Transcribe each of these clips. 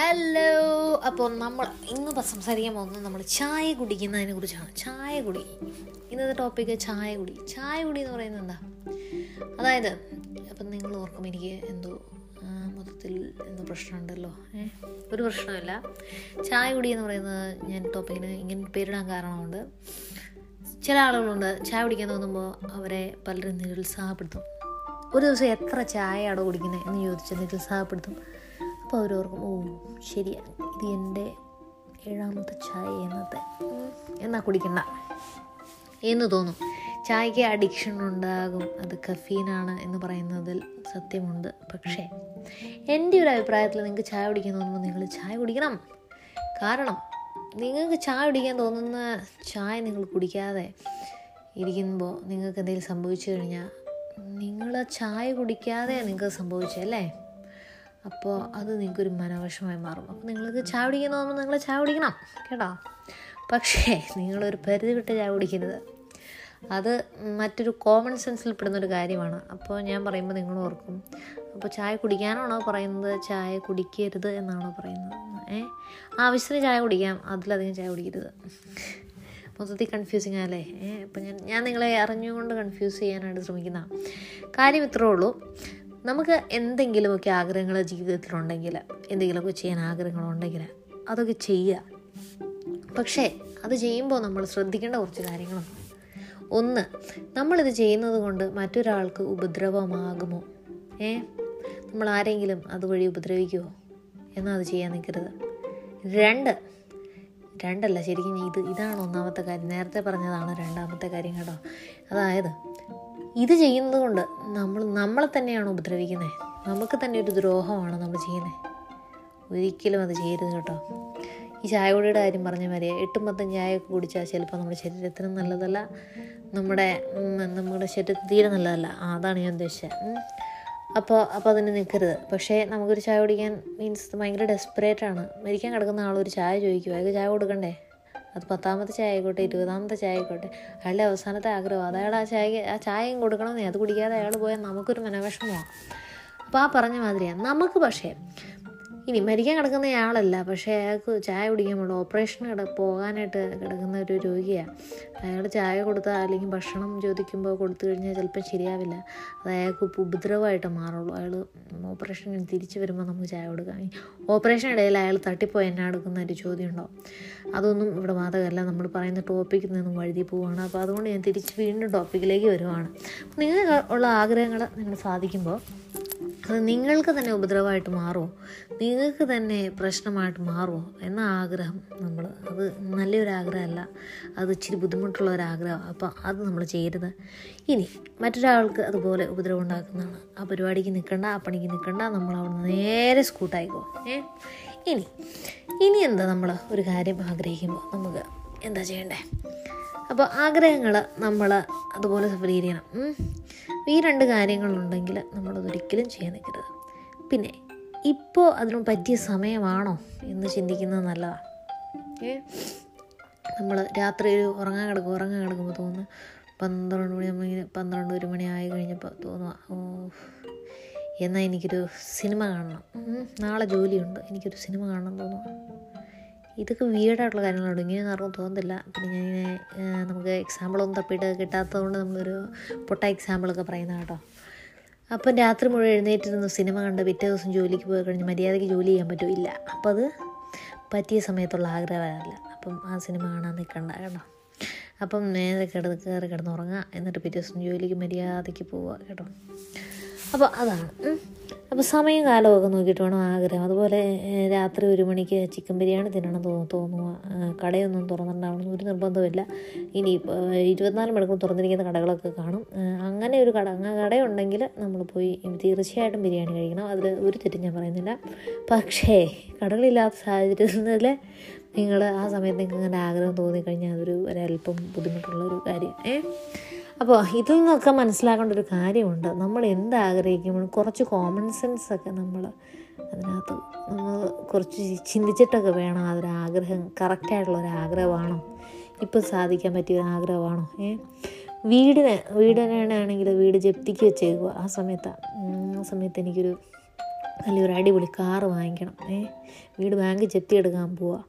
Hello അപ്പോൾ നമ്മൾ ഇന്ന് സംസാരിക്കാൻ പോകുന്നത് നമ്മൾ ചായ കുടിക്കുന്നതിനെ കുറിച്ചാണ്. ചായ കുടി. ഇന്നത്തെ ടോപ്പിക്ക് ചായ കുടി. ചായ കുടി എന്ന് പറയുന്നത് എന്താ? അതായത് അപ്പം നിങ്ങൾ ഓർക്കും എനിക്ക് എന്തോ മൊത്തത്തിൽ എന്തോ പ്രശ്നമുണ്ടല്ലോ. ഒരു പ്രശ്നമില്ല ചായ കുടി എന്ന് പറയുന്നത് ഞാൻ ടോപ്പിക്കിന് ഇങ്ങനെ പേരിടാൻ കാരണമുണ്ട്. ചില ആളുകളുണ്ട് ചായ കുടിക്കാൻ തോന്നുമ്പോൾ അവരെ പലരും നിരുത്സാഹപ്പെടുത്തും. ഒരു ദിവസം എത്ര ചായയാണോ കുടിക്കുന്നത് എന്ന് ചോദിച്ച് നിരുത്സാഹപ്പെടുത്തും. അപ്പോൾ അവരോർക്കും ഓ ശരിയാണ് ഇത് എന്റെ ഏഴാമത്തെ ചായ എന്നത്തെ ഉം, എന്നാ കുടിക്കണ്ട. എന്ന് തോന്നും. ചായക്ക് അഡിക്ഷൻ ഉണ്ടാകും. അത് കഫീനാണ് എന്ന് പറയുന്നതിൽ സത്യമുണ്ട്. പക്ഷേ എന്റെ ഒരു അഭിപ്രായത്തിൽ നിങ്ങൾക്ക് ചായ കുടിക്കാൻ തോന്നുമ്പോൾ നിങ്ങൾ ചായ കുടിക്കണം. കാരണം നിങ്ങൾക്ക് ചായ കുടിക്കാൻ തോന്നുന്ന ചായ നിങ്ങൾ കുടിക്കാതെ ഇരിക്കുമ്പോൾ നിങ്ങൾക്ക് എന്തെങ്കിലും സംഭവിച്ചു കഴിഞ്ഞാൽ നിങ്ങൾ ചായ കുടിക്കാതെ നിങ്ങൾക്ക് സംഭവിച്ചല്ലേ അപ്പോൾ അത് നിങ്ങൾക്കൊരു മനോവിഷമായി മാറും. അപ്പോൾ നിങ്ങൾക്ക് ചായ കുടിക്കാൻ തോന്നുമ്പോൾ നിങ്ങൾ ചായ പിടിക്കണം കേട്ടോ? പക്ഷേ നിങ്ങളൊരു പരിധി വിട്ട് ചായ അത് മറ്റൊരു കോമൺ സെൻസിൽ പെടുന്നൊരു കാര്യമാണ്. അപ്പോൾ ഞാൻ പറയുമ്പോൾ നിങ്ങൾ ഓർക്കും അപ്പോൾ ചായ കുടിക്കാനാണോ പറയുന്നത്? ചായ കുടിക്കരുത് എന്നാണോ പറയുന്നത്? ഏ? ആവശ്യത്തിന് ചായ കുടിക്കാം. അതിലധികം ചായ കുടിക്കരുത്. മൊത്തത്തിൽ കൺഫ്യൂസിങ് ആല്ലേ? ഏ? അപ്പം ഞാൻ ഞാൻ നിങ്ങളെ അറിഞ്ഞുകൊണ്ട് കൺഫ്യൂസ് ചെയ്യാനായിട്ട് ശ്രമിക്കുന്ന കാര്യം ഇത്രേ ഉള്ളൂ. നമുക്ക് എന്തെങ്കിലുമൊക്കെ ആഗ്രഹങ്ങൾ ജീവിതത്തിലുണ്ടെങ്കിൽ എന്തെങ്കിലുമൊക്കെ ചെയ്യാൻ ആഗ്രഹങ്ങളുണ്ടെങ്കിൽ അതൊക്കെ ചെയ്യുക. പക്ഷേ അത് ചെയ്യുമ്പോൾ നമ്മൾ ശ്രദ്ധിക്കേണ്ട കുറച്ച് കാര്യങ്ങളുണ്ട്. ഒന്ന് നമ്മളിത് ചെയ്യുന്നത് കൊണ്ട് മറ്റൊരാൾക്ക് ഉപദ്രവമാകുമോ? ഏ? നമ്മൾ ആരെങ്കിലും അതുവഴി ഉപദ്രവിക്കുമോ എന്നാൽ അത് ചെയ്യാൻ നിൽക്കരുത്. രണ്ട് രണ്ടല്ല ശരിക്കും ഇത് ഇതാണ് ഒന്നാമത്തെ കാര്യം. നേരത്തെ പറഞ്ഞതാണ് രണ്ടാമത്തെ കാര്യം കേട്ടോ. അതായത് ഇത് ചെയ്യുന്നത് കൊണ്ട് നമ്മൾ നമ്മളെ തന്നെയാണ് ഉപദ്രവിക്കുന്നത് നമുക്ക് തന്നെ ഒരു ദ്രോഹമാണ് നമ്മൾ ചെയ്യുന്നത് ഒരിക്കലും അത് ചെയ്യരുത് കേട്ടോ. ഈ ചായപൊടിയുടെ കാര്യം പറഞ്ഞ മാതിരി എട്ടും പത്തും ചായയൊക്കെ കുടിച്ചാൽ ചിലപ്പോൾ നമ്മുടെ ശരീരത്തിന് നല്ലതല്ല നമ്മുടെ നമ്മുടെ ശരീരത്തിന് തീരെ നല്ലതല്ല. അതാണ് ഞാൻ ഉദ്ദേശിച്ചത് അപ്പോൾ അപ്പോൾ അതിന് നിൽക്കരുത് പക്ഷേ നമുക്കൊരു ചായ കുടിക്കാൻ മീൻസ് ഭയങ്കര ഡെസ്പറേറ്റ് ആണ്. മരിക്കാൻ കിടക്കുന്ന ആളൊരു ചായ ചോദിക്കും അയാൾക്ക് ചായ കൊടുക്കണ്ടേ? അത് പത്താമത്തെ ചായ ആയിക്കോട്ടെ ഇരുപതാമത്തെ ചായ ആയിക്കോട്ടെ അയാളുടെ അവസാനത്തെ ആഗ്രഹം. അത് അയാൾ ആ ചായ ആ ചായയും കൊടുക്കണമെന്നേ അത് കുടിക്കാതെ അയാൾ പോയാൽ നമുക്കൊരു മനോവിഷമമാണ് അപ്പോൾ ആ പറഞ്ഞ മാതിരിയാണ് നമുക്ക് പക്ഷേ ഇനി മരിക്കാൻ കിടക്കുന്ന ആളല്ല. പക്ഷേ അയാൾക്ക് ചായ കുടിക്കാൻ ഓപ്പറേഷൻ കിട പോകാനായിട്ട് കിടക്കുന്ന ഒരു രോഗിയാണ് അയാൾ ചായ കൊടുത്താൽ അല്ലെങ്കിൽ ഭക്ഷണം ചോദിക്കുമ്പോൾ കൊടുത്തു കഴിഞ്ഞാൽ ചിലപ്പോൾ ശരിയാവില്ല. അത് അയാൾക്ക് ഉപദ്രവമായിട്ട് മാറുള്ളൂ. അയാൾ ഓപ്പറേഷൻ തിരിച്ച് വരുമ്പോൾ നമുക്ക് ചായ കൊടുക്കാം. ഓപ്പറേഷൻ ഇടയിൽ അയാൾ തട്ടിപ്പോയി എന്നെ എടുക്കുന്ന ഒരു ചോദ്യം ഉണ്ടാവും അതൊന്നും ഇവിടെ ബാധകമല്ല നമ്മൾ പറയുന്ന ടോപ്പിക്കിൽ നിന്നും വഴുതി പോവുകയാണ് അപ്പോൾ അതുകൊണ്ട് ഞാൻ തിരിച്ച് വീണ്ടും ടോപ്പിക്കിലേക്ക് വരുവാണ്. നിങ്ങൾക്ക് ഉള്ള ആഗ്രഹങ്ങൾ നിങ്ങൾ സാധിക്കുമ്പോൾ അത് നിങ്ങൾക്ക് തന്നെ ഉപദ്രവമായിട്ട് മാറുമോ? നിങ്ങൾക്ക് തന്നെ പ്രശ്നമായിട്ട് മാറുമോ? എന്ന ആഗ്രഹം നമ്മൾ അത് നല്ലൊരു ആഗ്രഹമല്ല. അത് ഇച്ചിരി ബുദ്ധിമുട്ടുള്ള ഒരു ആഗ്രഹം. അപ്പോൾ അത് നമ്മൾ ചെയ്യരുത്. ഇനി മറ്റൊരാൾക്ക് അതുപോലെ ഉപദ്രവം ഉണ്ടാക്കുന്നതാണ്. ആ പരിപാടിക്ക് നിൽക്കണ്ട ആ പണിക്ക് നിൽക്കണ്ട നമ്മൾ അവിടെ നേരെ സ്കൂട്ടായിക്കോ ഏ? ഇനി ഇനി എന്താ നമ്മൾ ഒരു കാര്യം ആഗ്രഹിക്കുമ്പോൾ നമുക്ക് എന്താ ചെയ്യണ്ടേ? അപ്പോൾ ആഗ്രഹങ്ങൾ നമ്മൾ അതുപോലെ സഫലീകരിക്കണം. ചെയ്യണം ഈ രണ്ട് കാര്യങ്ങളുണ്ടെങ്കിൽ നമ്മളതൊരിക്കലും ചെയ്യാൻ നിൽക്കരുത്. പിന്നെ ഇപ്പോൾ അതിന് പറ്റിയ സമയമാണോ എന്ന് ചിന്തിക്കുന്നത് നല്ലതാണ് ഏ? നമ്മൾ രാത്രി ഒരു ഉറങ്ങാൻ കിടക്കും ഉറങ്ങാൻ കിടക്കുമ്പോൾ തോന്നുന്നു പന്ത്രണ്ട് മണി നമ്മളിങ്ങനെ പന്ത്രണ്ട് ഒരു മണി ആയി കഴിഞ്ഞപ്പോൾ തോന്നുക ഓ എന്നാൽ എനിക്കൊരു സിനിമ കാണണം. നാളെ ജോലിയുണ്ട് എനിക്കൊരു സിനിമ കാണണം തോന്നുക ഇതൊക്കെ വീടായിട്ടുള്ള കാര്യങ്ങളാണ്. ഇങ്ങനെയൊന്നും ആർക്കും തോന്നുന്നില്ല. പിന്നെ ഞാനിങ്ങനെ നമുക്ക് എക്സാമ്പിളൊന്നും തപ്പിയിട്ട് കിട്ടാത്തതുകൊണ്ട് നമ്മളൊരു പൊട്ട എക്സാമ്പിളൊക്കെ പറയുന്ന കേട്ടോ. അപ്പം രാത്രി മുഴുവൻ എഴുന്നേറ്റിരുന്ന് സിനിമ കണ്ട് പിറ്റേ ദിവസം ജോലിക്ക് പോയി കഴിഞ്ഞ് മര്യാദയ്ക്ക് ജോലി ചെയ്യാൻ പറ്റില്ല. അപ്പോൾ അത് പറ്റിയ സമയത്തുള്ള ആഗ്രഹമല്ല അപ്പം ആ സിനിമ കാണാൻ നിൽക്കണ്ട കേട്ടോ. അപ്പം നേരെ കിടന്ന് കയറി കിടന്ന് ഉറങ്ങുക എന്നിട്ട് പിറ്റേ ദിവസം ജോലിക്ക് മര്യാദയ്ക്ക് പോവുക കേട്ടോ. അപ്പോൾ അതാണ്. അപ്പോൾ സമയം കാലമൊക്കെ നോക്കിയിട്ട് വേണം ആഗ്രഹം. അതുപോലെ രാത്രി ഒരു മണിക്ക് ചിക്കൻ ബിരിയാണി തിന്നണം തോ തോന്നുക കടയൊന്നും തുറന്നിട്ടുണ്ടാവണം. ഒരു നിർബന്ധമില്ല ഇനി ഇരുപത്തിനാല് മണിക്കൂർ തുറന്നിരിക്കുന്ന കടകളൊക്കെ കാണും. അങ്ങനെ ഒരു കട കടയുണ്ടെങ്കിൽ നമ്മൾ പോയി തീർച്ചയായിട്ടും ബിരിയാണി കഴിക്കണം. അതിൽ ഒരു തെറ്റും ഞാൻ പറയുന്നില്ല. പക്ഷേ കടകളില്ലാത്ത സാഹചര്യത്തിൽ നിങ്ങൾ ആ സമയത്ത് നിങ്ങൾക്ക് അങ്ങനെ ആഗ്രഹം തോന്നിക്കഴിഞ്ഞാൽ അതൊരു ഒരല്പം ബുദ്ധിമുട്ടുള്ള ഒരു കാര്യം. അപ്പോൾ ഇതിൽ നിന്നൊക്കെ മനസ്സിലാക്കേണ്ട ഒരു കാര്യമുണ്ട്. നമ്മൾ എന്ത് ആഗ്രഹിക്കുമ്പോൾ കുറച്ച് കോമൺ സെൻസ് ഒക്കെ നമ്മൾ അതിനകത്ത് നമ്മൾ കുറച്ച് ചിന്തിച്ചിട്ടൊക്കെ വേണം. അതൊരു ആഗ്രഹം കറക്റ്റായിട്ടുള്ള ഒരു ആഗ്രഹമാണോ ഇപ്പോൾ സാധിക്കാൻ പറ്റിയ ഒരു ആഗ്രഹമാണോ? ഏ? വീടിന് വീടിനാണെങ്കിൽ വീട് ജപ്തിക്ക് വെച്ചേക്കുക. ആ സമയത്താണ് ആ സമയത്ത് എനിക്കൊരു നല്ലൊരു അടിപൊളി കാറ് വാങ്ങിക്കണം. ഏ? വീട് ബാങ്ക് ജപ്തി എടുക്കാൻ പോവുക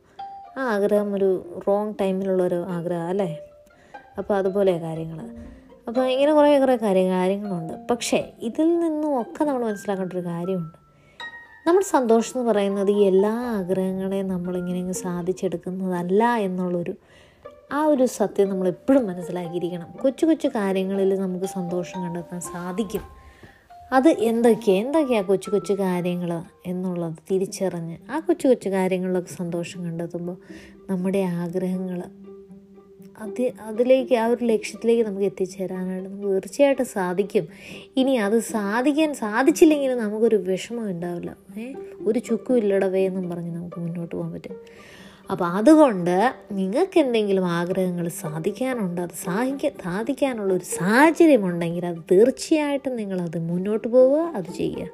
ആ ആഗ്രഹം ഒരു റോങ് ടൈമിലുള്ളൊരു ആഗ്രഹം അല്ലേ? അപ്പോൾ അതുപോലെ കാര്യങ്ങൾ അപ്പോൾ ഇങ്ങനെ കുറേ കുറേ കാര്യ കാര്യങ്ങളുണ്ട്. പക്ഷേ ഇതിൽ നിന്നും ഒക്കെ നമ്മൾ മനസ്സിലാക്കേണ്ട ഒരു കാര്യമുണ്ട്. നമ്മൾ സന്തോഷം എന്ന് പറയുന്നത് ഈ എല്ലാ ആഗ്രഹങ്ങളെയും നമ്മളിങ്ങനെ സാധിച്ചെടുക്കുന്നതല്ല എന്നുള്ളൊരു ആ ഒരു സത്യം നമ്മൾ എപ്പോഴും മനസ്സിലാക്കിയിരിക്കണം. കൊച്ചു കൊച്ചു കാര്യങ്ങളിൽ നമുക്ക് സന്തോഷം കണ്ടെത്താൻ സാധിക്കും. അത് എന്തൊക്കെയാണ് എന്തൊക്കെയാ കൊച്ചു കൊച്ചു കാര്യങ്ങൾ എന്നുള്ളത് തിരിച്ചറിഞ്ഞ് ആ കൊച്ചു കൊച്ചു കാര്യങ്ങളിലൊക്കെ സന്തോഷം കണ്ടെത്തുമ്പോൾ നമ്മുടെ ആഗ്രഹങ്ങൾ അത് അതിലേക്ക് ആ ഒരു ലക്ഷ്യത്തിലേക്ക് നമുക്ക് എത്തിച്ചേരാനായിട്ട് നമുക്ക് തീർച്ചയായിട്ടും സാധിക്കും. ഇനി അത് സാധിക്കാൻ സാധിച്ചില്ലെങ്കിൽ നമുക്കൊരു വിഷമം ഉണ്ടാവില്ല. ഏ? ഒരു ചുക്കും ഇല്ലടവേ എന്നും പറഞ്ഞ് നമുക്ക് മുന്നോട്ട് പോകാൻ പറ്റും. അപ്പോൾ അതുകൊണ്ട് നിങ്ങൾക്ക് എന്തെങ്കിലും ആഗ്രഹങ്ങൾ സാധിക്കാനുണ്ട് അത് സാധിക്ക സാധിക്കാനുള്ള ഒരു സാഹചര്യമുണ്ടെങ്കിൽ അത് തീർച്ചയായിട്ടും നിങ്ങളത് മുന്നോട്ട് പോവുക അത് ചെയ്യുക.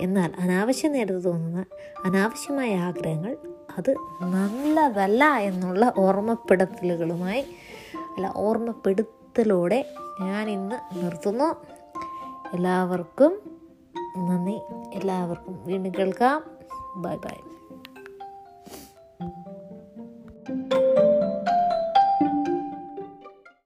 എന്നാൽ അനാവശ്യ നേരത്ത് തോന്നുന്ന അനാവശ്യമായ ആഗ്രഹങ്ങൾ അത് നല്ലതല്ല എന്നുള്ള ഓർമ്മപ്പെടുത്തലുകളുമായി അല്ല ഓർമ്മപ്പെടുത്തലോടെ ഞാൻ ഇന്ന് നിർത്തുന്നു. എല്ലാവർക്കും നന്ദി. എല്ലാവർക്കും വീണ്ടും കേൾക്കാം. Bye bye.